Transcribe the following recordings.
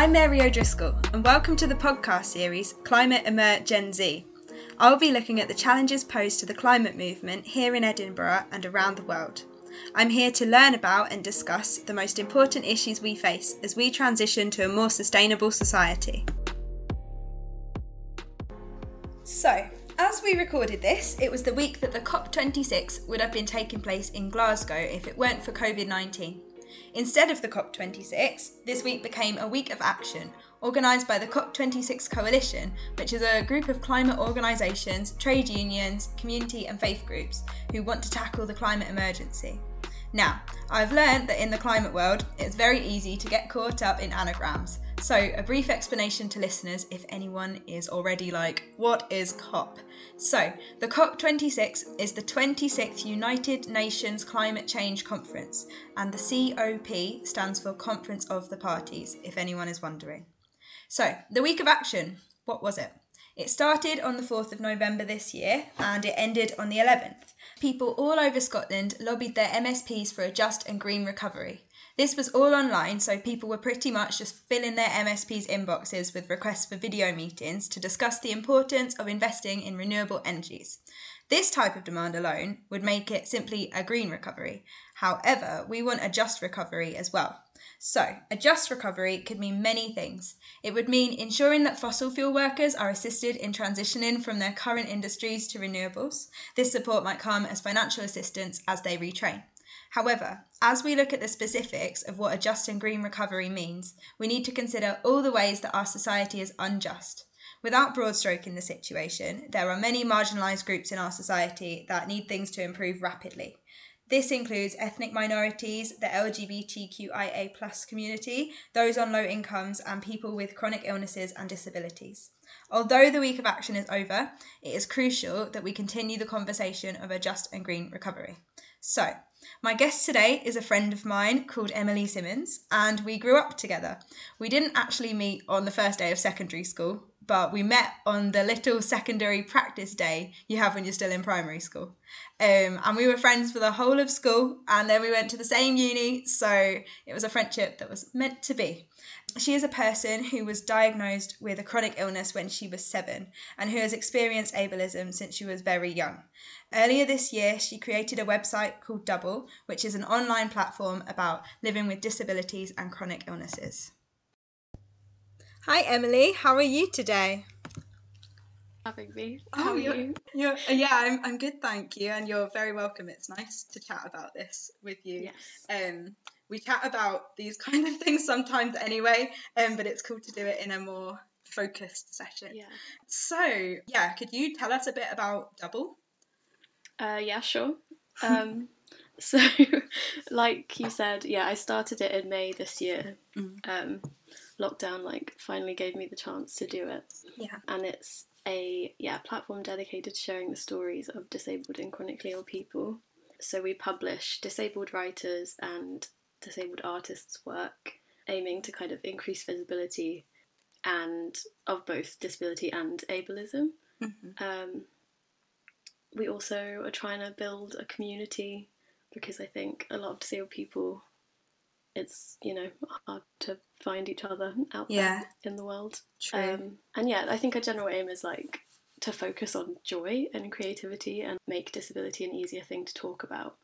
I'm Mary O'Driscoll, and welcome to the podcast series Climate Emer Gen Z. I'll be looking at the challenges posed to the climate movement here in Edinburgh and around the world. I'm here to learn about and discuss the most important issues we face as we transition to a more sustainable society. So, as we recorded this, it was the week that the COP26 would have been taking place in Glasgow if it weren't for COVID 19. Instead of the COP26, this week became a week of action, organised by the COP26 Coalition, which is a group of climate organisations, trade unions, community, and faith groups who want to tackle the climate emergency. Now, I've learned that in the climate world, it's very easy to get caught up in anagrams. So, a brief explanation to listeners if anyone is already like, what is COP? So, the COP26 is the 26th United Nations Climate Change Conference, and the COP stands for Conference of the Parties, if anyone is wondering. So, the week of action, what was it? It started on the 4th of November this year and it ended on the 11th. People all over Scotland lobbied their MSPs for a just and green recovery. This was all online, so people were pretty much just filling their MSP's inboxes with requests for video meetings to discuss the importance of investing in renewable energies. This type of demand alone would make it simply a green recovery. However, we want a just recovery as well. So, a just recovery could mean many things. It would mean ensuring that fossil fuel workers are assisted in transitioning from their current industries to renewables. This support might come as financial assistance as they retrain. However, as we look at the specifics of what a just and green recovery means, we need to consider all the ways that our society is unjust. Without broad stroking the situation, there are many marginalised groups in our society that need things to improve rapidly. This includes ethnic minorities, the LGBTQIA plus community, those on low incomes, and people with chronic illnesses and disabilities. Although the week of action is over, it is crucial that we continue the conversation of a just and green recovery. So, my guest today is a friend of mine called Emily Simmons, and we grew up together. We didn't actually meet on the first day of secondary school, but we met on the little secondary practice day you have when you're still in primary school. Um, and we were friends for the whole of school, and then we went to the same uni, so it was a friendship that was meant to be. She is a person who was diagnosed with a chronic illness when she was seven and who has experienced ableism since she was very young. Earlier this year, she created a website called Double, which is an online platform about living with disabilities and chronic illnesses. Hi, Emily. How are you today? Having me. Oh, How are you're, you? you're, yeah, I'm, I'm good, thank you. And you're very welcome. It's nice to chat about this with you. Yes. Um, we chat about these kind of things sometimes anyway, um, but it's cool to do it in a more focused session. Yeah. So, yeah, could you tell us a bit about Double? Uh, yeah, sure. Um, so, like you said, yeah, I started it in May this year. Mm. Um, lockdown like finally gave me the chance to do it, Yeah. and it's a yeah platform dedicated to sharing the stories of disabled and chronically ill people. So we publish disabled writers and disabled artists' work, aiming to kind of increase visibility and of both disability and ableism. Mhm. Um, we also are trying to build a community because I think a lot of disabled people, it's you know hard to find each other out Yeah. there in the world. True. Um, and yeah, I think our general aim is like to focus on joy and creativity and make disability an easier thing to talk about.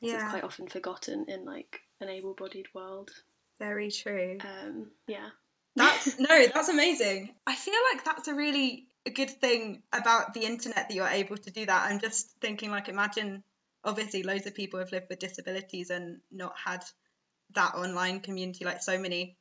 yeah, It's quite often forgotten in like an able-bodied world. very true. Um, yeah. That's no, that's amazing. I feel like that's a really good thing about the internet that you're able to do that. I'm just thinking, like, imagine obviously loads of people have lived with disabilities and not had that online community. Like, so many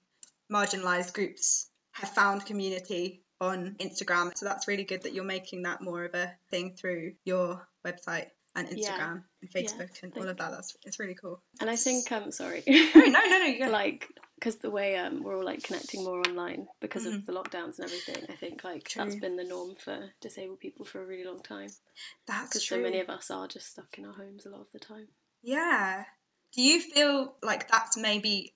marginalized groups have found community on Instagram. So that's really good that you're making that more of a thing through your website and Yeah. Instagram and Yeah, Facebook and all of that. That's it's really cool. And I think um sorry. No, no, no, no. Like because the way um, we're all like connecting more online because Mhm. of the lockdowns and everything i think like that's been the norm for disabled people for a really long time that's because so many of us are just stuck in our homes a lot of the time Yeah. Do you feel like that's maybe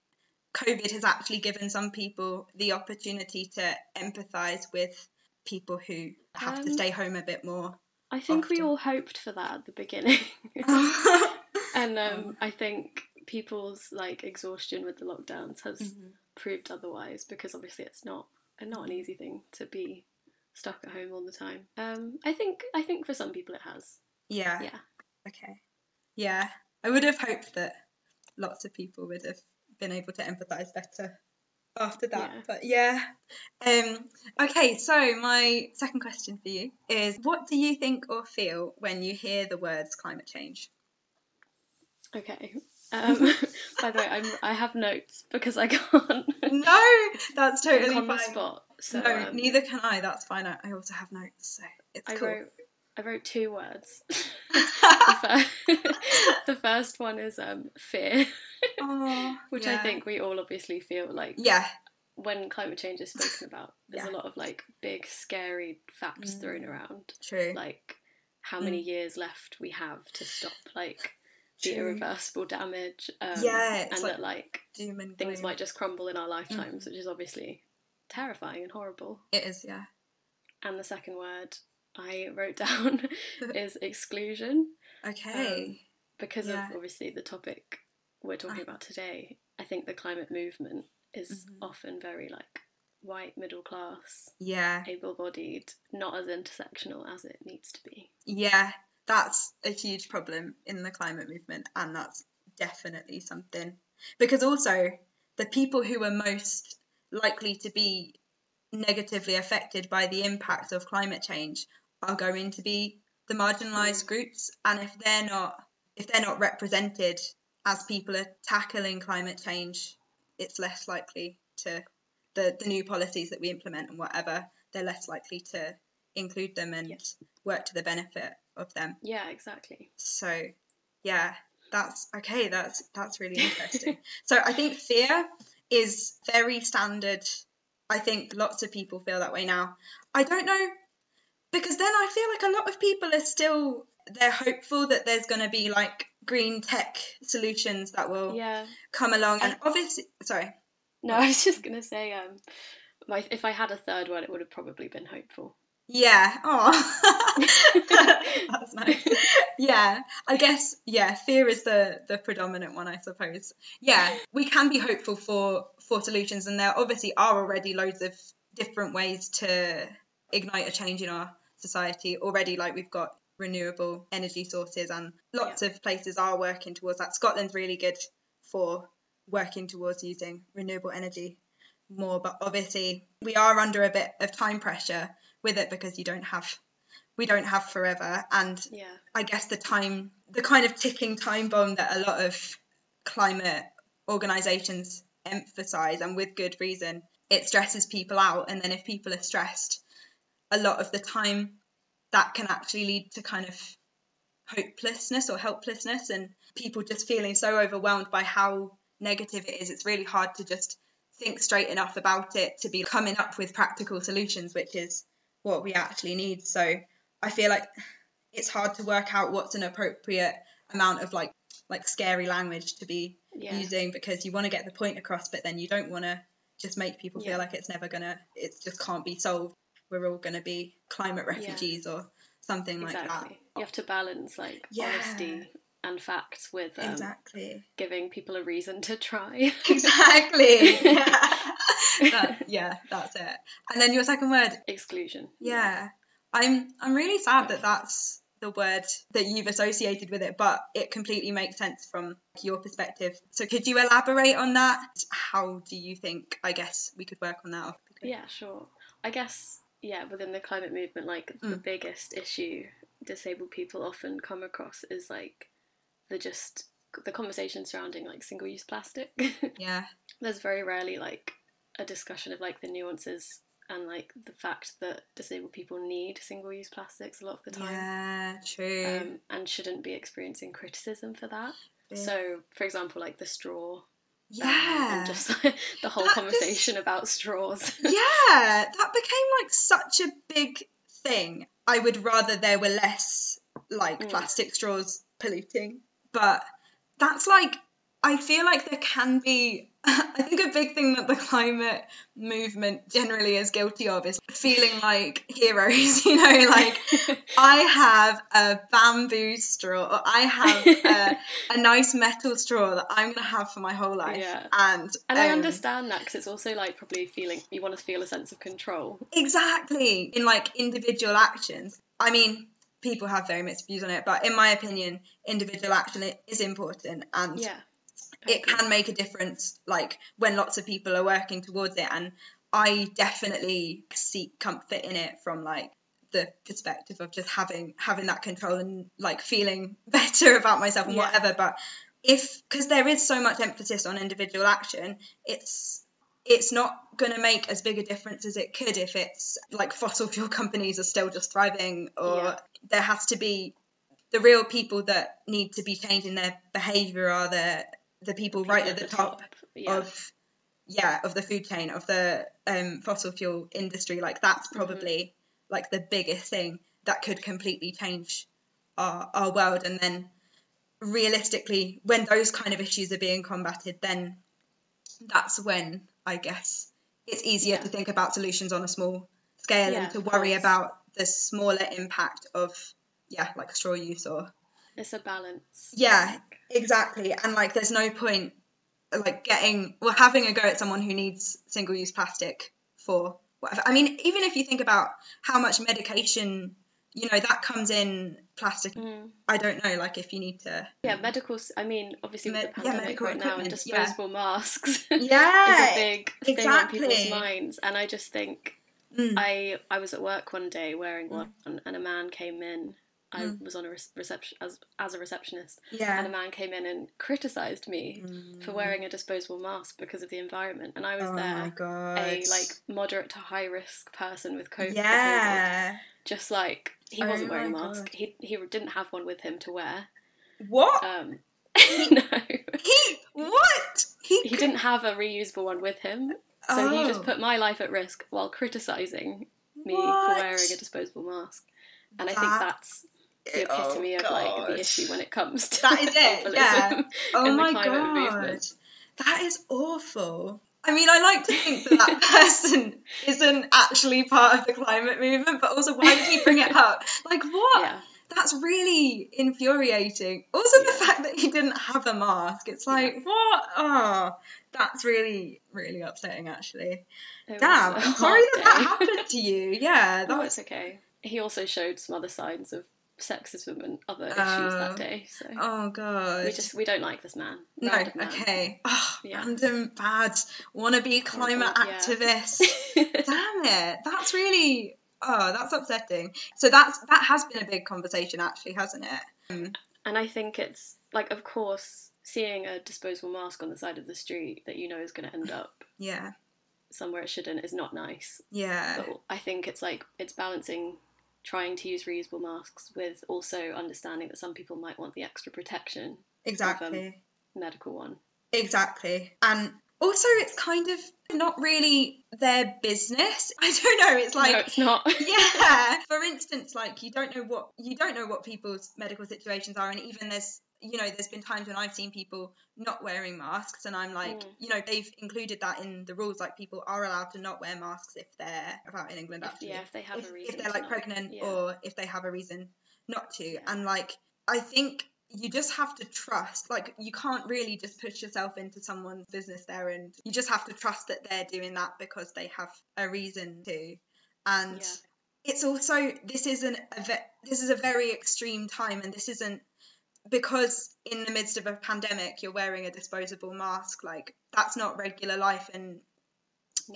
COVID has actually given some people the opportunity to empathise with people who have to Um, stay home a bit more? i think we all hoped for that at the beginning mm-hmm. and um, i think people's like exhaustion with the lockdowns has proved otherwise because obviously it's not and not an easy thing to be stuck at home all the time. Um, I think I think for some people it has. Yeah. Yeah. Okay. Yeah. I would have hoped that lots of people would have been able to empathise better after that. Yeah. But yeah. Um okay, so my second question for you is what do you think or feel when you hear the words climate change? Okay. Um, by the way, I'm I have notes because I can't No, that's totally on the fine. spot. So no, um, neither can I. That's fine. I I also have notes, so it's I cool. wrote I wrote two words. the, fir- the first one is um, fear, oh, which yeah. I think we all obviously feel like Yeah, when climate change is spoken about. There's Yeah. a lot of like big, scary facts Mm. thrown around, true. like how many years left we have to stop like the irreversible damage. Um, Yeah, and like that like Doom and things might just crumble in our lifetimes, Mm. which is obviously terrifying and horrible. It is, yeah. And the second word I wrote down is exclusion. Okay. because Yeah. of obviously the topic we're talking I- about today, I think the climate movement is Mhm. often very like white, middle class, yeah. able bodied, not as intersectional as it needs to be. Yeah, that's a huge problem in the climate movement, and that's definitely something. Because also, the people who are most likely to be negatively affected by the impact of climate change are going to be the marginalized groups, and if they're not if they're not represented as people are tackling climate change, it's less likely to the, the new policies that we implement and whatever, they're less likely to include them and Yeah. work to the benefit of them. Yeah, exactly. So yeah, that's okay, that's that's really interesting. so I think fear is very standard. I think lots of people feel that way now. I don't know because then I feel like a lot of people are still they're hopeful that there's going to be like green tech solutions that will Yeah. come along and obviously sorry No, I was just gonna say, um, my, if I had a third one it would have probably been hopeful. Yeah. Oh, that's nice. Yeah, I guess. Yeah, fear is the the predominant one, I suppose. Yeah, we can be hopeful for for solutions, and there obviously are already loads of different ways to ignite a change in our society already. Like we've got renewable energy sources, and lots of places are working towards that. Scotland's really good for working towards using renewable energy more, but obviously we are under a bit of time pressure with it because you don't have we don't have forever and Yeah. I guess the time the kind of ticking time bomb that a lot of climate organizations emphasize and with good reason it stresses people out and then if people are stressed a lot of the time that can actually lead to kind of hopelessness or helplessness and people just feeling so overwhelmed by how negative it is it's really hard to just think straight enough about it to be coming up with practical solutions which is what we actually need. So i feel like it's hard to work out what's an appropriate amount of like like scary language to be Yeah. using because you want to get the point across but then you don't want to just make people feel like it's never gonna it just can't be solved we're all gonna be climate Yeah. refugees or something like that. You have to balance like Yeah. honesty and facts with um, exactly. giving people a reason to try. exactly. That, yeah that's it. And then your second word. Exclusion. yeah. I'm i'm really sad that that's the word that you've associated with it but it completely makes sense from your perspective. So could you elaborate on that? How do you think i guess we could work on that Yeah, sure. I guess, yeah, within the climate movement, like the Mm. biggest issue disabled people often come across is like the just the conversation surrounding like single use plastic. yeah There's very rarely like a discussion of like the nuances and like the fact that disabled people need single use plastics a lot of the time. yeah true Um, and shouldn't be experiencing criticism for that. Yeah. So, for example, like the straw, yeah and just the whole That conversation about straws. yeah, that became like such a big thing. I would rather there were less like Mm. plastic straws polluting, but that's like I feel like there can be, I think a big thing that the climate movement generally is guilty of is feeling like heroes, you know, like I have a bamboo straw, or I have a, a nice metal straw that I'm going to have for my whole life. Yeah. And, And I um, understand that because it's also like probably feeling you want to feel a sense of control. Exactly. In like individual actions. I mean, people have very mixed views on it, but in my opinion, individual action is important and Yeah. It can make a difference like when lots of people are working towards it and I definitely seek comfort in it from like the perspective of just having having that control and like feeling better about myself and Yeah. whatever but if because there is so much emphasis on individual action it's it's not going to make as big a difference as it could if it's like fossil fuel companies are still just thriving or Yeah. there has to be the real people that need to be changing their behavior are the the people right People at the top, Yeah. of yeah of the food chain of the um, fossil fuel industry like that's Mm-hmm. probably like the biggest thing that could completely change our, our world and then realistically when those kind of issues are being combated then that's when i guess it's easier Yeah. to think about solutions on a small scale Yeah, and to worry about the smaller impact of yeah like straw use or It's a balance. yeah exactly and like there's no point like getting well having a go at someone who needs single use plastic for whatever i mean even if you think about how much medication you know that comes in plastic Mm. i don't know like if you need to Yeah, medical. I mean, obviously with Med- the yeah, pandemic medical right now and equipment, yeah. disposable masks yeah is a big thing on people's minds, and I just think Mm. I I was at work one day wearing one, and a man came in. I Mm. was on a re- reception as as a receptionist, yeah. and a man came in and criticised me for wearing a disposable mask because of the environment, and I was oh there. A like moderate to high risk person with COVID, for COVID, yeah just like he Oh wasn't wearing a mask. God. He he didn't have one with him to wear. what Um, no, he what he, he could- didn't have a reusable one with him, so he just Oh. put my life at risk while criticising me for wearing a disposable mask. And I think that's the oh, epitome Oh, of like the issue when it comes to That is it, yeah. Oh my god, movement. that is awful. I mean, I like to think that that person isn't actually part of the climate movement, but also, why did he bring it up? Like, what? Yeah, That's really infuriating. Also, the fact that he didn't have a mask. It's like, what? Oh, that's really, really upsetting, actually. it Damn, I'm sorry that that happened to you. Yeah, No, that's. it's okay. He also showed some other signs of sexism and other issues Oh. that day. So Oh, God. we just we don't like this man. No, man. okay. Oh, Yeah. random bad wannabe oh, climate Horrible, yeah. activist. Damn it. That's really oh, that's upsetting. So that's that has been a big conversation actually, hasn't it? Hmm. And I think it's like, of course, seeing a disposable mask on the side of the street that you know is going to end up Yeah. somewhere it shouldn't is not nice. Yeah. But I think it's like it's balancing trying to use reusable masks with also understanding that some people might want the extra protection um, Exactly. medical one. Exactly. And also it's kind of not really their business. I don't know. It's like no, it's not. yeah for instance like you don't know what you don't know what people's medical situations are and even there's you know there's been times when i've seen people not wearing masks and i'm like Mm. you know they've included that in the rules like people are allowed to not wear masks if they're about in england If- actually yeah, if they have if, a reason. If they're like not. pregnant Yeah. or if they have a reason not to Yeah. and like i think you just have to trust like you can't really just push yourself into someone's business there and you just have to trust that they're doing that because they have a reason to and it's also this isn't a ve- this is a very extreme time and this isn't because in the midst of a pandemic you're wearing a disposable mask like that's not regular life and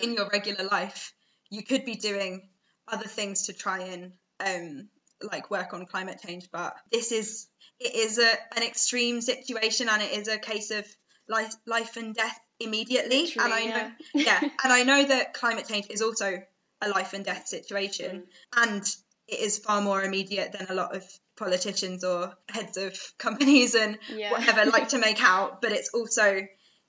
in your regular life you could be doing other things to try and um like work on climate change but this is it is a an extreme situation and it is a case of life life and death immediately. And i know yeah. yeah and i know that climate change is also a life and death situation. And it is far more immediate than a lot of politicians or heads of companies and yeah. whatever like to make out but it's also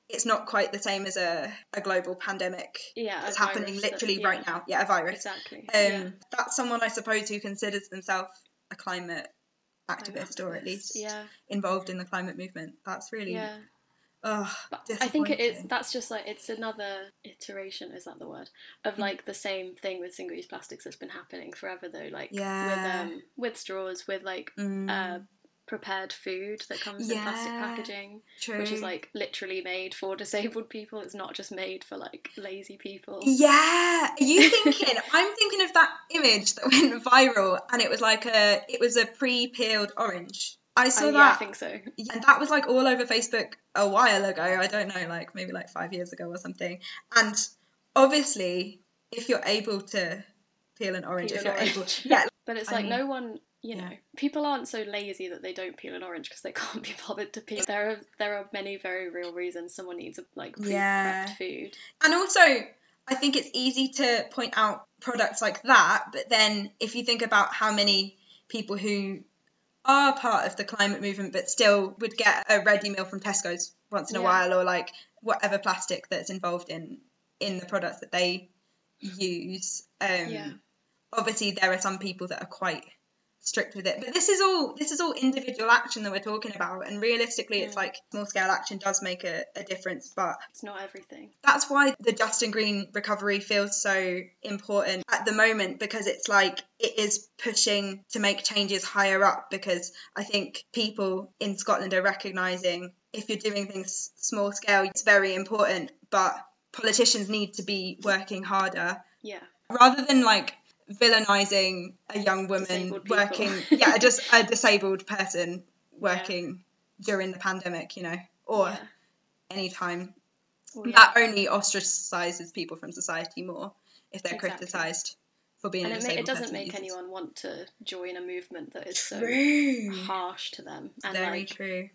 it's not quite the same as a, a global pandemic yeah, that's happening virus that- literally yeah, right now yeah a virus Exactly. um yeah. that's someone i suppose who considers themselves a climate Climate activist or at least Yeah. involved in the climate movement that's really Yeah. Oh, I think it is. That's just like it's another iteration. Is that the word of like the same thing with single-use plastics that's been happening forever, though. Like Yeah. with um with straws, with like Mm, uh, prepared food that comes in plastic packaging, true. which is like literally made for disabled people. It's not just made for like lazy people. Yeah, are you thinking? I'm thinking of that image that went viral, and it was like a, it was a pre-peeled orange. I saw Uh, that, yeah, I think so. and that was like all over Facebook a while ago. I don't know, like maybe like five years ago or something. And obviously, if you're able to peel an orange, Peel if an you're able, orange. yeah, But it's I like mean- no one, you Yeah. know, people aren't so lazy that they don't peel an orange because they can't be bothered to peel. There are there are many very real reasons someone needs a like pre-prepped Yeah. food. And also, I think it's easy to point out products like that, but then if you think about how many people who are part of the climate movement but still would get a ready meal from Tesco's once in a Yeah. while or like whatever plastic that's involved in in the products that they use um Yeah. obviously there are some people that are quite strict with it but this is all this is all individual action that we're talking about and realistically it's Mm. like small scale action does make a, a difference but It's not everything. that's why the just and green recovery feels so important at the moment because it's like it is pushing to make changes higher up because I think people in Scotland are recognizing if you're doing things small scale it's very important but politicians need to be working harder Yeah. rather than like villainizing a young woman working yeah just a disabled person working during the pandemic you know or yeah. anytime Well, yeah. that only ostracizes people from society more if they're Exactly. criticized for being and a it, ma- it doesn't person make anyone want to join a movement that is so True. harsh to them and Very like true.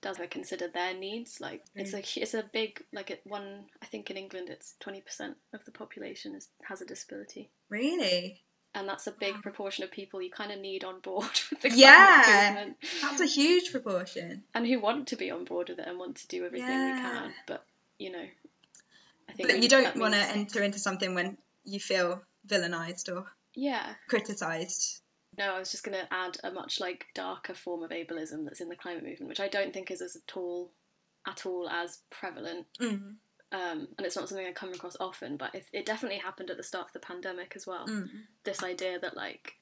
Doesn't consider their needs. Like it's mm. a it's a big like it one. I think in England it's twenty percent of the population is, has a disability. Really? and that's a big Wow. proportion of people you kind of need on board with the Yeah. movement That's a huge proportion. and who want to be on board with it and want to do everything we Yeah. can but you know i think But we- you don't want to means- enter into something when you feel villainized or yeah criticized. No i was just going to add a much like darker form of ableism that's in the climate movement which i don't think is as at all at all as prevalent Mm. um, and it's not something I come across often, but it, it definitely happened at the start of the pandemic as well. Mm. This idea that like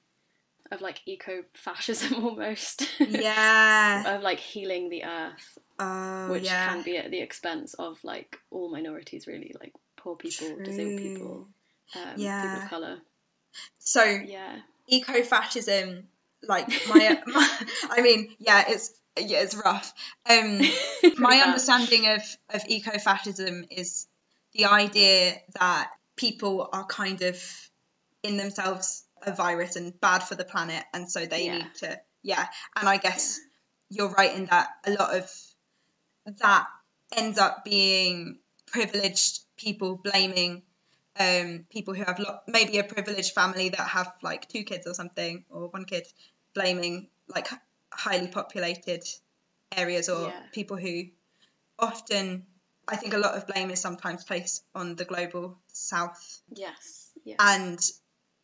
of like eco-fascism almost, Yeah. of like healing the earth, Oh, which yeah. can be at the expense of like all minorities, really, like poor people, disabled people, um, people of color. So Yeah, eco-fascism, like my, my, I mean, yeah, it's yeah, it's rough. Um, my bad. understanding of of eco-fascism is the idea that people are kind of in themselves a virus and bad for the planet, and so they Yeah. need to, yeah. And I guess you're right in that a lot of that ends up being privileged people blaming um, people who have lo- maybe a privileged family that have like two kids or something or one kid blaming like highly populated areas or Yeah. people who often I think a lot of blame is sometimes placed on the global south yes, yeah, and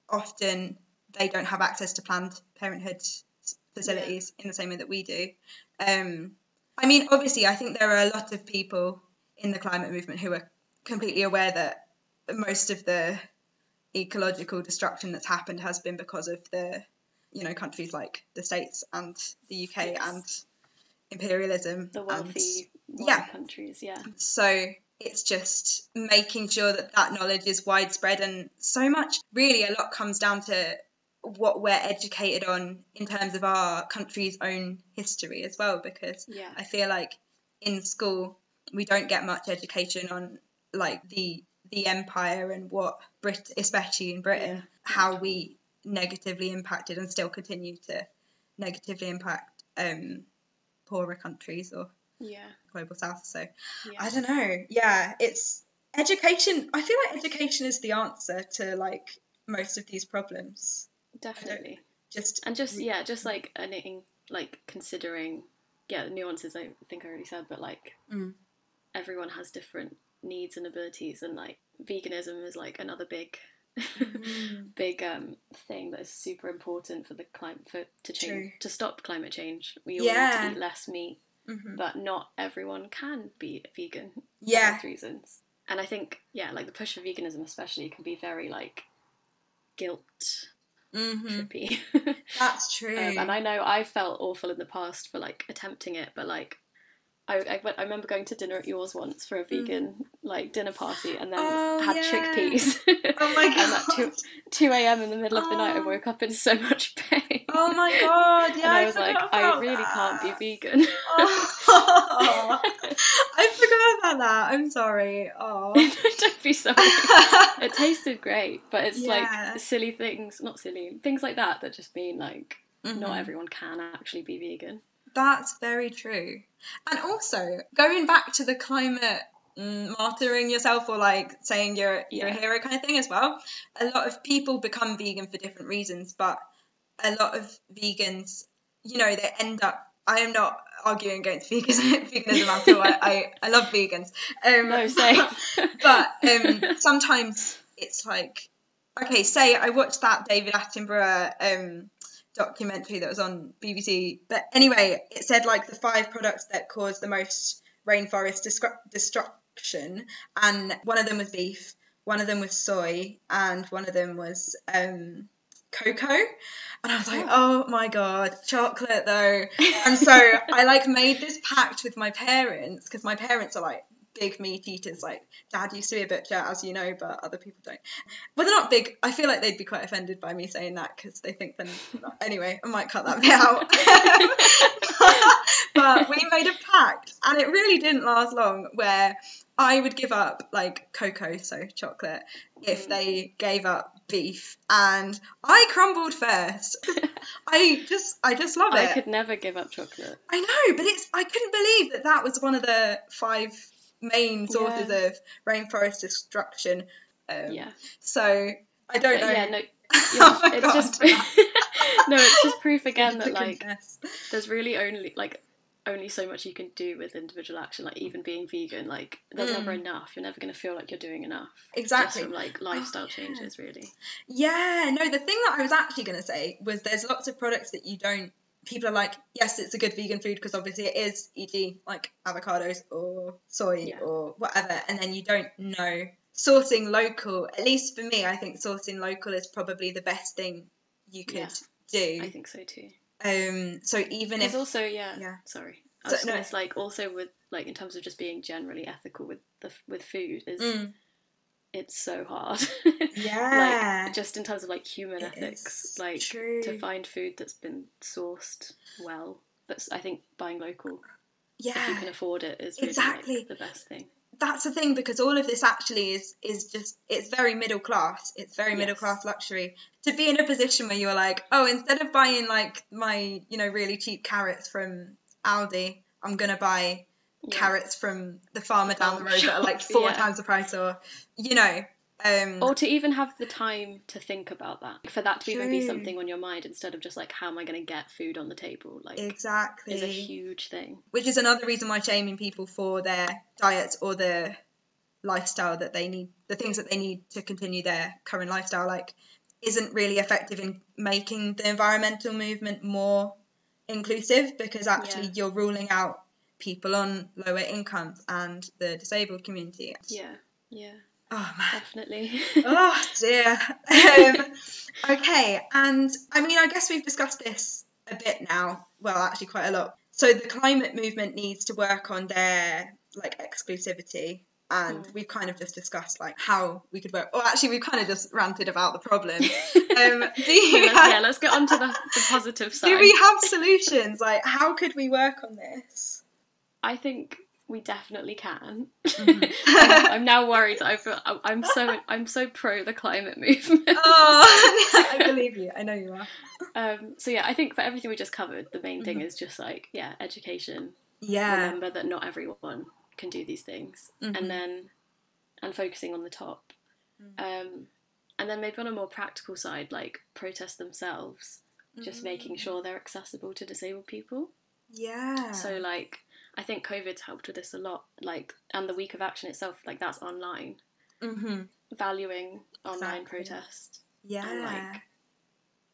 often they don't have access to planned parenthood facilities in the same way that we do. Um, I mean, obviously, I think there are a lot of people in the climate movement who are completely aware that most of the ecological destruction that's happened has been because of the, you know, countries like the States and the UK Yes. and imperialism. the wealthy, wealthy yeah. countries. Yeah, so it's just making sure that that knowledge is widespread and so much really a lot comes down to what we're educated on in terms of our country's own history as well because yeah, i feel like in school we don't get much education on like the the empire and what brit especially in britain how we negatively impacted and still continue to negatively impact um poorer countries or yeah, global south so yeah. I don't know. Yeah, it's education. I feel like education is the answer to like most of these problems. definitely. Just and just yeah just like anything like considering yeah the nuances i think i already said but like Mm. everyone has different needs and abilities and like veganism is like another big Mm. big um thing that is super important for the climate for to change True. to stop climate change we all Yeah. need to eat less meat Mhm. but not everyone can be vegan for Yeah. health reasons. And I think, yeah, like the push for veganism especially can be very like guilt hmm trippy. That's true. Um, and I know I felt awful in the past for like attempting it, but like I, I, went, I remember going to dinner at yours once for a vegan like dinner party, and then Mm. Oh, had yeah. chickpeas. Oh my god! and at two two a.m. in the middle of the night, I Oh. woke up in so much pain. oh my god! Yeah, and I was like, I really that. can't be vegan. Oh, I forgot about that. I'm sorry. Oh. Don't be sorry. It tasted great, but it's Yeah. like silly things, not silly things like that that just mean like Mhm. not everyone can actually be vegan. That's very true. And also, going back to the climate mm, martyring yourself or like saying you're you're a hero kind of thing as well. A lot of people become vegan for different reasons, but a lot of vegans, you know, they end up. I am not arguing against veganism, veganism at all. I, I, I love vegans. Um, No, same. but um, sometimes it's like, okay, say I watched that David Attenborough um, documentary that was on BBC. But anyway, it said like the five products that cause the most rainforest destru- destruction, and one of them was beef, one of them was soy, and one of them was um, cocoa. And I was like, oh my god, chocolate though. And so I like made this pact with my parents because my parents are like big meat eaters. Like dad used to be a butcher, as you know, but other people don't. Well, they're not big. I feel like they'd be quite offended by me saying that because they think then. Anyway, I might cut that bit out. but we made a pact, and it really didn't last long. Where I would give up like cocoa, so chocolate, if Mm. they gave up beef, and I crumbled first. I just, I just love it. I could never give up chocolate. I know, but it's I couldn't believe that that was one of the five main sources Yeah. of rainforest destruction. Um, Yeah. So I don't But know. yeah, no, Oh it's God. just no, it's just proof again that like confess. there's really only like only so much you can do with individual action. Like even being vegan, like there's Mm. never enough. You're never going to feel like you're doing enough. Exactly. From like lifestyle yeah. changes, really. Yeah, no, the thing that I was actually going to say was there's lots of products that you don't. People are like, yes, it's a good vegan food because obviously it is, e.g., like avocados or soy Yeah. or whatever, and then you don't know. Sourcing local, at least for me, I think sourcing local is probably the best thing you could Yeah. do. I think so too. Um, so even if also, yeah, Yeah. sorry. I So- was gonna no. say, like also with like in terms of just being generally ethical with the with food is Mm, it's so hard. yeah, like just in terms of like human It ethics, like true. to find food that's been sourced well. But I think buying local, yeah, if you can afford it, is really Exactly. like, the best thing. that's the thing because all of this actually is is just it's very middle class. It's very middle class luxury to be in a position where you're like, oh, instead of buying like my you know really cheap carrots from Aldi, I'm gonna buy Yeah. carrots from the farmer down the road that are like four yeah. times the price, or you know. Um, Or to even have the time to think about that, for that to even be True. something on your mind instead of just like how am I going to get food on the table, like exactly. is a huge thing. which is another reason why shaming people for their diets or the lifestyle that they need the things that they need to continue their current lifestyle like isn't really effective in making the environmental movement more inclusive because actually Yeah. you're ruling out people on lower incomes and the disabled community Yeah, yeah, oh man definitely. oh dear. Um, okay, and I mean, I guess we've discussed this a bit now. Well, actually, quite a lot. So the climate movement needs to work on their like exclusivity, and Mm. we've kind of just discussed like how we could work. Or actually, we've kind of just ranted about the problem. Um, do you let's, have, yeah, let's get on to the, the positive side. do we have solutions? Like, how could we work on this? I think we definitely can. Mhm. I'm now worried that I feel I- I'm so I'm so pro the climate movement. oh, I believe you. I know you are. Um, so yeah, I think for everything we just covered, the main thing Mhm. is just like yeah, education. Yeah. Remember that not everyone can do these things, Mhm. and then and focusing on the top. Mm. Um, and then maybe on a more practical side, like protest themselves, just making Mm. sure they're accessible to disabled people. Yeah. So like I think COVID's helped with this a lot. Like and the week of action itself, like that's online, hmm valuing online Exactly. protest. Yeah. like,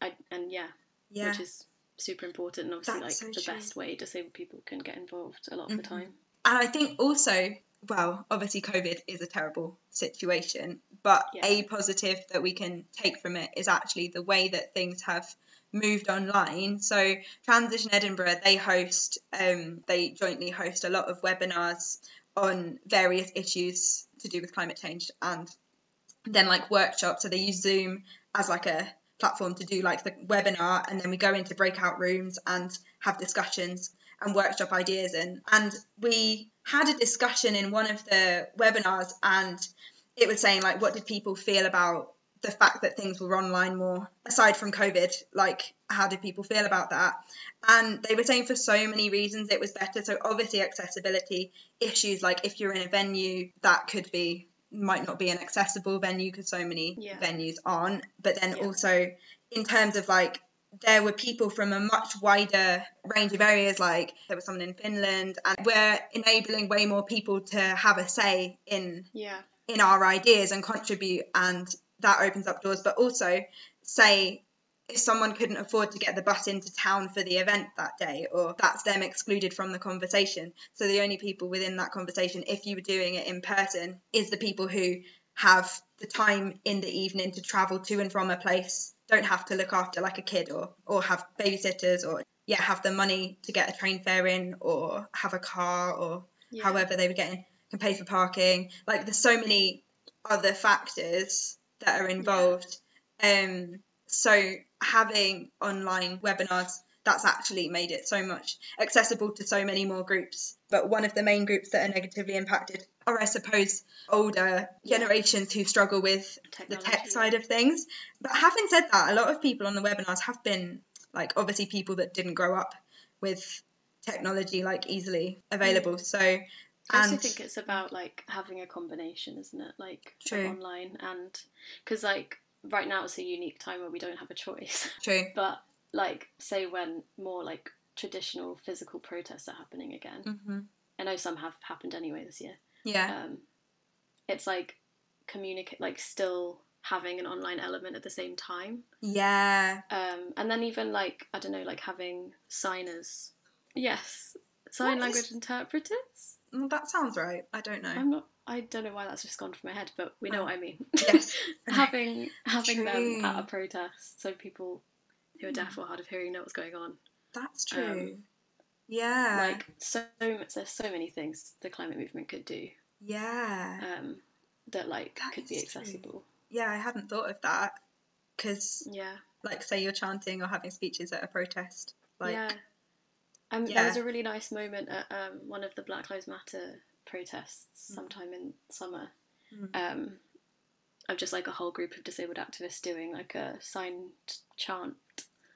I and yeah, yeah. which is super important and obviously That's like so the true. best way disabled people can get involved a lot of the Mhm. time. And I think also, well, obviously, COVID is a terrible situation, but Yeah. a positive that we can take from it is actually the way that things have moved online. So, Transition Edinburgh, they host, um, they jointly host a lot of webinars on various issues to do with climate change and then like workshops. So, they use Zoom as like a platform to do like the webinar, and then we go into breakout rooms and have discussions and workshop ideas and And we had a discussion in one of the webinars, and it was saying like, what did people feel about the fact that things were online more aside from COVID? Like, how did people feel about that? And they were saying for so many reasons it was better. So obviously accessibility issues, like if you're in a venue that could be might not be an accessible venue because so many Yeah. venues aren't. But then Yeah. also in terms of like there were people from a much wider range of areas like there was someone in finland and we're enabling way more people to have a say in Yeah. in our ideas and contribute and that opens up doors. But also say if someone couldn't afford to get the bus into town for the event that day or that's them excluded from the conversation. So the only people within that conversation if you were doing it in person is the people who have the time in the evening to travel to and from a place don't have to look after like a kid or or have babysitters or yeah have the money to get a train fare in or have a car or Yeah. however they were getting can pay for parking. Like there's so many other factors that are involved. Um so having online webinars that's actually made it so much accessible to so many more groups. But one of the main groups that are negatively impacted are i suppose older Yeah. generations who struggle with the tech side of things. But having said that a lot of people on the webinars have been like obviously people that didn't grow up with technology like easily available. So I also and think it's about like having a combination, isn't it? Like online and because like right now it's a unique time where we don't have a choice. true but like say when more like traditional physical protests are happening again. hmm I know some have happened anyway this year. yeah Um, it's like communicate like still having an online element at the same time. yeah Um, and then even like I don't know, like having signers. Yes, sign What is- language interpreters. Well, that sounds right i don't know I'm not. I don't know why that's just gone from my head, but we know Oh. what I mean. yes having having them at a protest, so people who are deaf or hard of hearing know what's going on. that's true Um, yeah Like so, there's so many things the climate movement could do yeah um, that like That could be is true. accessible. yeah i hadn't thought of that because Yeah, like say you're chanting or having speeches at a protest like yeah. Um, Yeah. There was a really nice moment at um, one of the Black Lives Matter protests Mm. sometime in summer. Mm. Um, of just like a whole group of disabled activists doing like a signed chant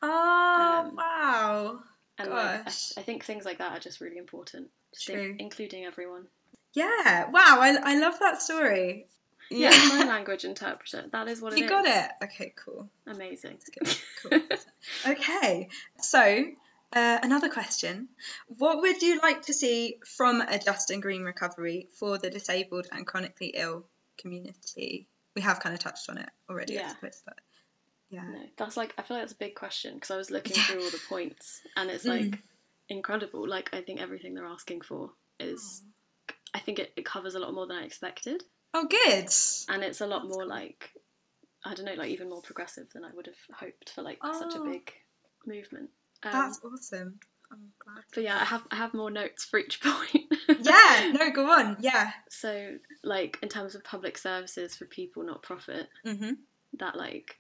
oh um, wow And like, I, Gosh. I think things like that are just really important, just in- True. including everyone. yeah wow I, I love that story Yeah, My language interpreter. That is what it you is. got it okay cool Amazing. Cool. Okay, so uh, another question. What would you like to see from a just and green recovery for the disabled and chronically ill community? We have kind of touched on it already, I Yeah. suppose, but yeah. No, that's like I feel like that's a big question because I was looking Yeah. through all the points and it's Mm. like incredible. Like I think everything they're asking for is, I think it, it covers a lot more than I expected, Oh, good. and it's a lot more like, I don't know, like even more progressive than I would have hoped for like such a Oh. big movement. Um, That's awesome. I'm glad. but yeah, I have I have more notes for each point. Yeah, no, go on. Yeah. So like in terms of public services for people, not profit, Mm-hmm. that like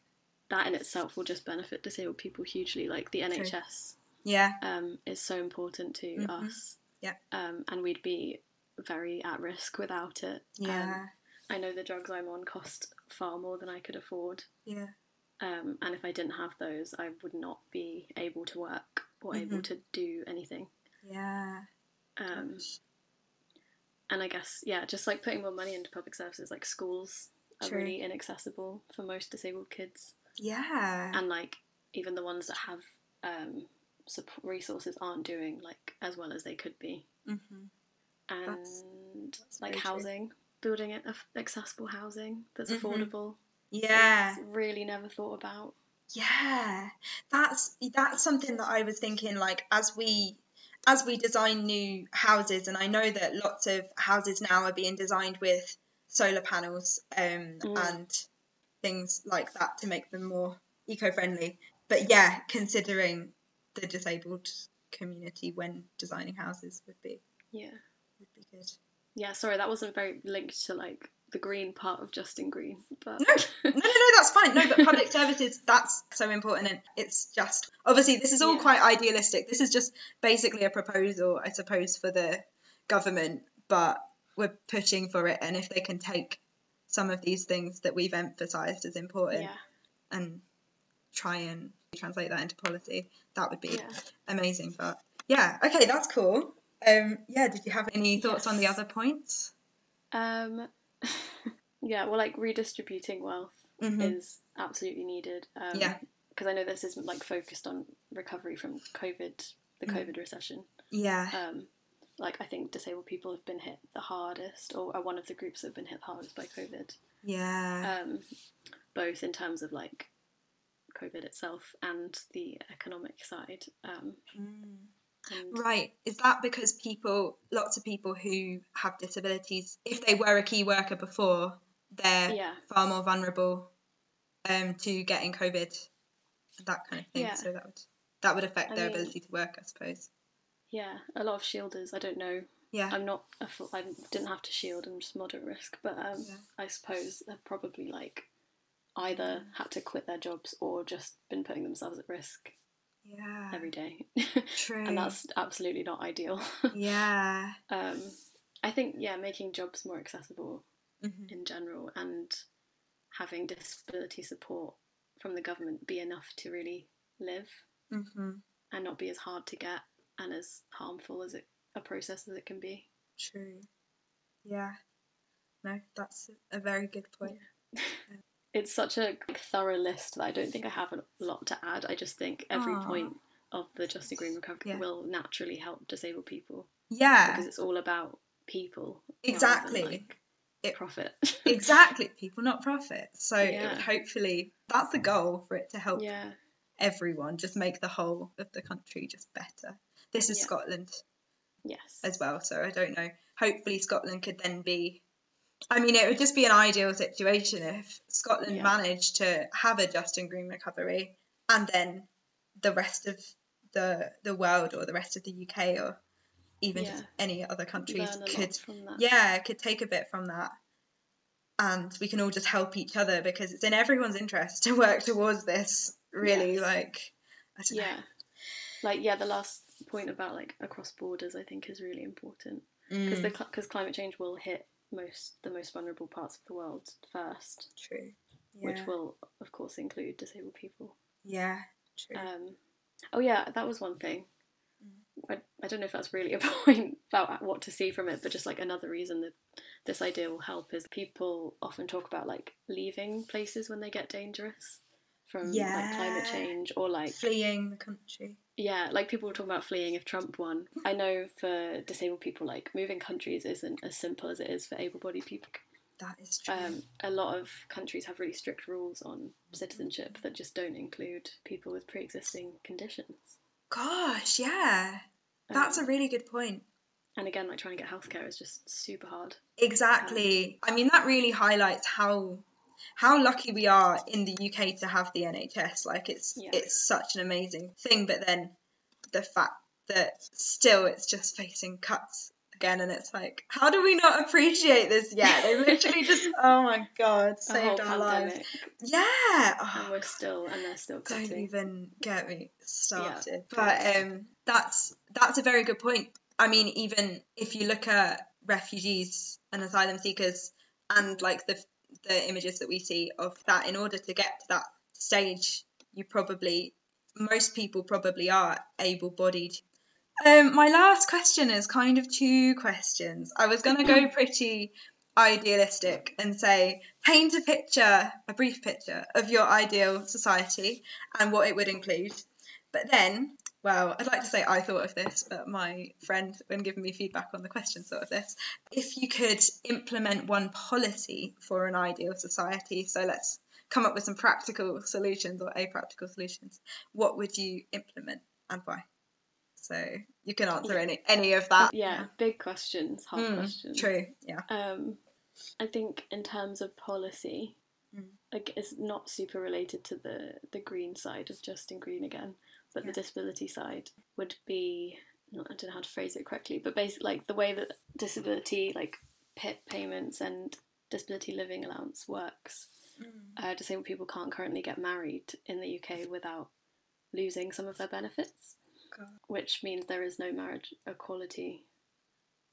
that in itself will just benefit disabled people hugely. Like the NHS Yeah. um, is so important to Mhm. us. Yeah. Um, and we'd be very at risk without it. Yeah. Um, I know the drugs I'm on cost far more than I could afford. yeah. Um, and if I didn't have those, I would not be able to work or able Mhm. to do anything. Yeah. Um, and I guess, yeah, just like putting more money into public services, like schools are True. really inaccessible for most disabled kids. Yeah. And like even the ones that have um, support resources aren't doing like as well as they could be. mm-hmm. and That's- that's like very true. housing, building it accessible housing that's Mhm. affordable. Yeah. Really never thought about. Yeah, that's that's something that I was thinking. Like as we as we design new houses, and I know that lots of houses now are being designed with solar panels um, Mm. and things like that to make them more eco-friendly. But yeah, considering the disabled community when designing houses would be Yeah. would be good. Yeah, sorry, that wasn't very linked to like the green part of just and green, but No, no, no, no, that's fine. No, but public services, that's so important. And it's just, obviously, this is all Yeah. quite idealistic. This is just basically a proposal, I suppose, for the government, but we're pushing for it. And if they can take some of these things that we've emphasised as important yeah, and try and translate that into policy, that would be yeah. amazing. But yeah, okay, that's cool. Um, yeah, did you have any thoughts on the other points? Um, yeah, well, like redistributing wealth Mhm. is absolutely needed. Um, Yeah. Because I know this isn't like focused on recovery from COVID, the Mm. COVID recession. Yeah, Um, like I think disabled people have been hit the hardest, or are one of the groups that have been hit the hardest by COVID. yeah, Um, both in terms of like COVID itself and the economic side. Um, Mm. And Right. Is that because people, lots of people who have disabilities, if they were a key worker before, they're yeah, far more vulnerable um, to getting COVID, that kind of thing. Yeah. So that would that would affect I their mean- ability to work, I suppose. yeah, a lot of shielders. I don't know Yeah. I'm not. A full, I didn't have to shield. I'm just moderate risk, but um, Yeah. I suppose they've probably like either had to quit their jobs or just been putting themselves at risk yeah. every day, True. and that's absolutely not ideal. yeah. um, I think yeah, making jobs more accessible hmm in general and having disability support from the government be enough to really live hmm and not be as hard to get and as harmful as it a process as it can be. True. Yeah. No, that's a very good point. it's such a thorough list that I don't think I have a lot to add. I just think every Aw. point of the just and green recovery Yeah. will naturally help disabled people Yeah. because it's all about people. Exactly. like, It- profit. exactly. People, not profit. So it Yeah. would hopefully that's the goal for it to help yeah. everyone, just make the whole of the country just better. This is. Scotland Yes. as well, so I don't know. Hopefully, Scotland could then be. I mean, it would just be an ideal situation if Scotland Yeah. managed to have a just and green recovery, and then the rest of the the world or the rest of the UK or even just any other countries could lot from that. yeah could take a bit from that and we can all just help each other because it's in everyone's interest to work towards this really Yes. like I don't Yeah. Like yeah, the last point about like across borders, I think is really important because Mm, because climate change will hit most the most vulnerable parts of the world first, true yeah which will of course include disabled people. yeah true Um, oh yeah, that was one thing. Mm. I, I don't know if that's really a point about what to see from it, but just like another reason that this idea will help is people often talk about like leaving places when they get dangerous from like climate change or like fleeing the country yeah, like people were talking about fleeing if Trump won. I know for disabled people, like moving countries isn't as simple as it is for able-bodied people. that is true Um, a lot of countries have really strict rules on citizenship that just don't include people with pre-existing conditions. gosh yeah that's a Um, really good point. point and again, like trying to get healthcare is just super hard. exactly i mean that really highlights how how lucky we are in the UK to have the NHS like it's Yeah. it's such an amazing thing but then the fact that still it's just facing cuts again and it's like how do we not appreciate this yet? They literally just oh my god saved our lives. Yeah. And oh, we're still, and they're still don't even get me started. Yeah. but um that's that's a very good point. I mean even if you look at refugees and asylum seekers and like the the images that we see of that in order to get to that stage you probably most people probably are able bodied um my last question is kind of two questions. I was going to go pretty idealistic and say paint a picture a brief picture of your ideal society and what it would include. But then well i'd like to say i thought of this but my friend when giving me feedback on the question thought of this if you could implement one policy for an ideal society so let's come up with some practical solutions or a practical solutions, what would you implement and why? So you can answer any any of that. Yeah, big questions, hard Mm, questions. True. Yeah. Um, I think in terms of policy, Mm. like it's not super related to the the green side of just and green again, but Yeah. the disability side would be I don't know how to phrase it correctly, but basically like the way that disability like PIP payments and disability living allowance works. Uh, disabled people can't currently get married in the UK without losing some of their benefits, God. which means there is no marriage equality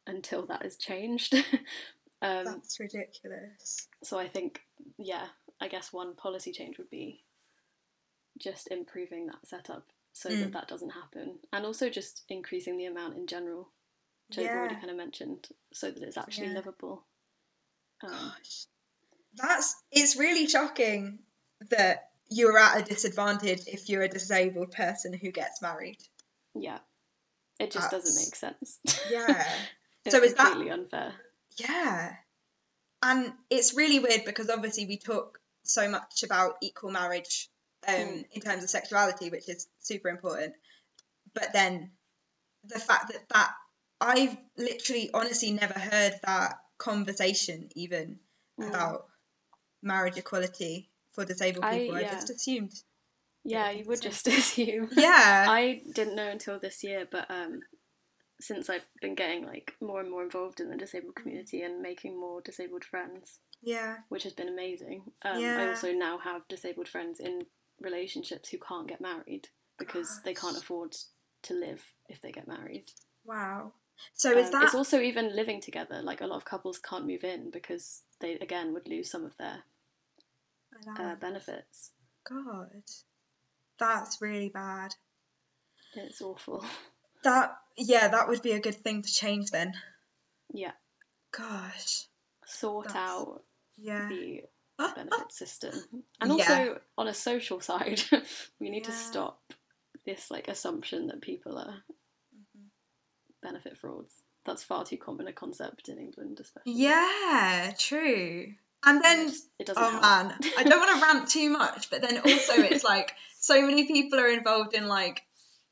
until that is changed. um, That's ridiculous. so I think, yeah, I guess one policy change would be just improving that setup so Mm. that that doesn't happen, and also just increasing the amount in general, which I've already kind of mentioned, so that it's actually Yeah. livable. Um, Gosh. That's it's really shocking that you're at a disadvantage if you're a disabled person who gets married. yeah, it just doesn't make sense. Yeah. it's So is that- completely unfair. Yeah. And it's really weird because obviously we talk so much about equal marriage um, Mm. in terms of sexuality, which is super important. But then the fact that that I've literally honestly never heard that conversation even Mm. about marriage equality for disabled people. I, yeah. just assumed. Yeah, you would just assume. Yeah. I didn't know until this year, but um, since I've been getting like more and more involved in the disabled community and making more disabled friends, yeah. which has been amazing. Um, I also now have disabled friends in relationships who can't get married because they can't afford to live if they get married. Wow. So is Um, that It's also even living together. Like a lot of couples can't move in because they again would lose some of their uh, benefits. God. That's really bad. It's awful. That yeah, that would be a good thing to change then. yeah, Gosh. sort That's- out Yeah. the benefit system. And Yeah. also on a social side, we need to stop this like assumption that people are Mm-hmm. benefit frauds. That's far too common a concept in England, especially. Yeah, true. And then it doesn't oh help. man, I don't want to rant too much, but then also it's like so many people are involved in like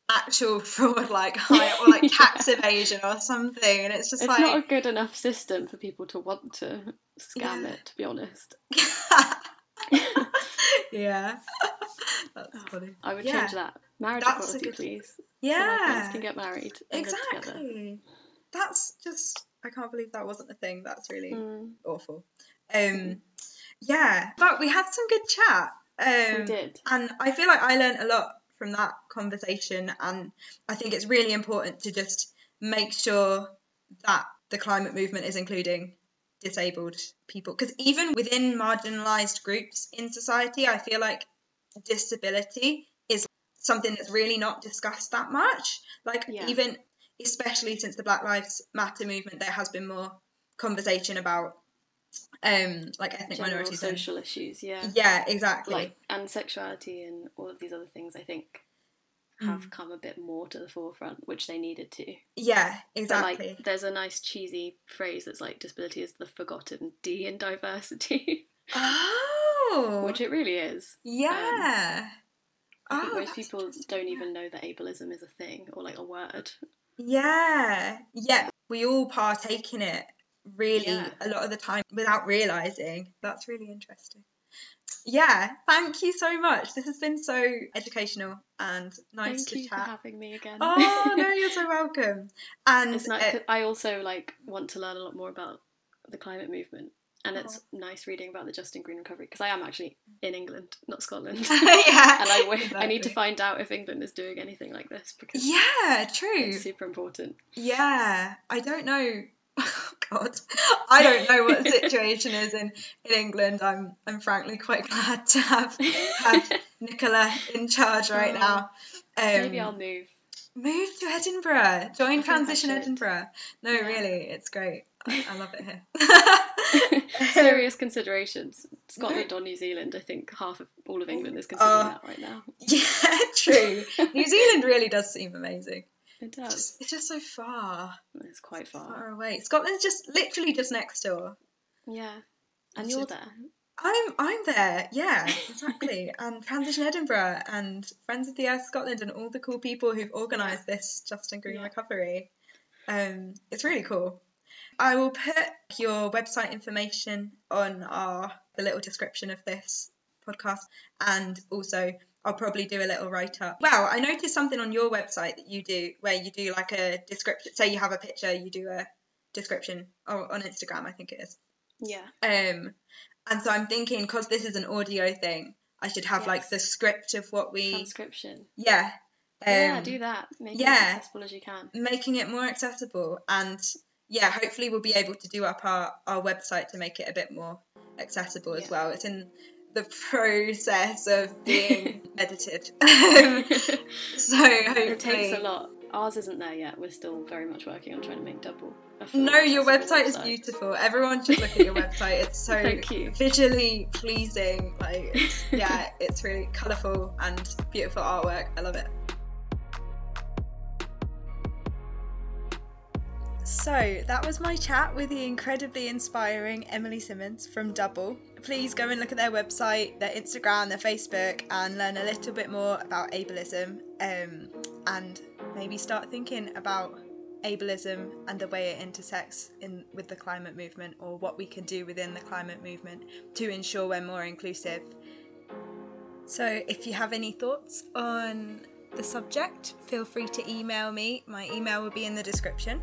actual fraud like high or like tax evasion or something and it's just It's like not a good enough system for people to want to scam Yeah. it, to be honest. yeah. That's Oh, funny. I would Yeah. change that. Marriage That's equality, good- please. So Yeah. my friends can get married exactly. That's just I can't believe that wasn't a thing. That's really Mm, awful. Um yeah. But we had some good chat. Um we did. and I feel like I learned a lot from that conversation and I think it's really important to just make sure that the climate movement is including disabled people because even within marginalized groups in society I feel like disability is something that's really not discussed that much like Yeah. even especially since the Black Lives Matter movement there has been more conversation about um like ethnic General minorities and- social issues, yeah. yeah exactly Like and sexuality and all of these other things I think have Mm. come a bit more to the forefront, which they needed to. yeah exactly like there's a nice cheesy phrase that's like disability is the forgotten D in diversity. Oh, which it really is. yeah. I think Oh, most people don't even know that ableism is a thing or like a word. Yeah, yeah. We all partake in it really Yeah. a lot of the time without realizing. That's really interesting. Yeah, thank you so much. This has been so educational and nice Thank to you for having me again. Oh no, you're so welcome. And it's uh, 'cause I also like want to learn a lot more about the climate movement, and it's nice reading about the just and green recovery because I am actually in England, not Scotland, yeah, and I, w- I need to find out if England is doing anything like this because Yeah, true. it's super important. Yeah, I don't know. God, I don't know what the situation is in, in England. I'm I'm frankly quite glad to have have Nicola in charge right Oh, now. Um, Maybe I'll move. move to Edinburgh. Join Transition. Edinburgh. No, Yeah. really, it's great. I, I love it here. Serious considerations. Scotland or New Zealand, I think half of all of England is considering Oh. that right now. yeah, true. New Zealand really does seem amazing. It does. just, it's just so far, It's quite far far. away. Scotland's just literally just next door. Yeah. And It's you're just- there. I'm I'm there, yeah, exactly. and Transition Edinburgh and Friends of the Earth Scotland and all the cool people who've organised this just and green Yeah. recovery. Um, it's really cool. I will put your website information on our the little description of this podcast, and also I'll probably do a little write up. Wow, I noticed something on your website that you do where you do like a description. Say you have a picture, you do a description or on Instagram, I think it is. Yeah. Um, and so I'm thinking because this is an audio thing, I should have like the script of what we, Transcription. yeah, um, yeah, do that. Make it yeah. as accessible as you can. making it more accessible, and yeah, hopefully we'll be able to do up our our website to make it a bit more accessible as well. It's in the process of being edited, Um, so hopefully It takes a lot. Ours isn't there yet. We're still very much working on trying to make double. No, your website is beautiful. Everyone should look at your website. It's so Thank you. visually pleasing. Like, it's, yeah, it's really colourful and beautiful artwork. I love it. So that was my chat with the incredibly inspiring Emily Simmons from Double. Please go and look at their website, their Instagram, their Facebook, and learn a little bit more about ableism um, and maybe start thinking about ableism and the way it intersects in with the climate movement or what we can do within the climate movement to ensure we're more inclusive. So if you have any thoughts on the subject, feel free to email me. My email will be in the description.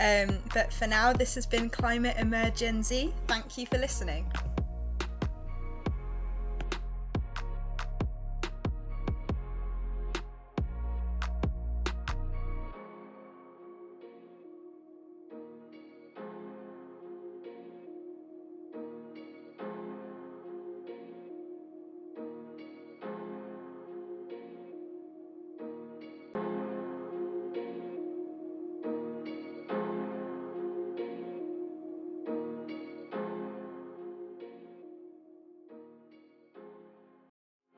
Um, but for now, this has been Climate Emergency. Thank you for listening.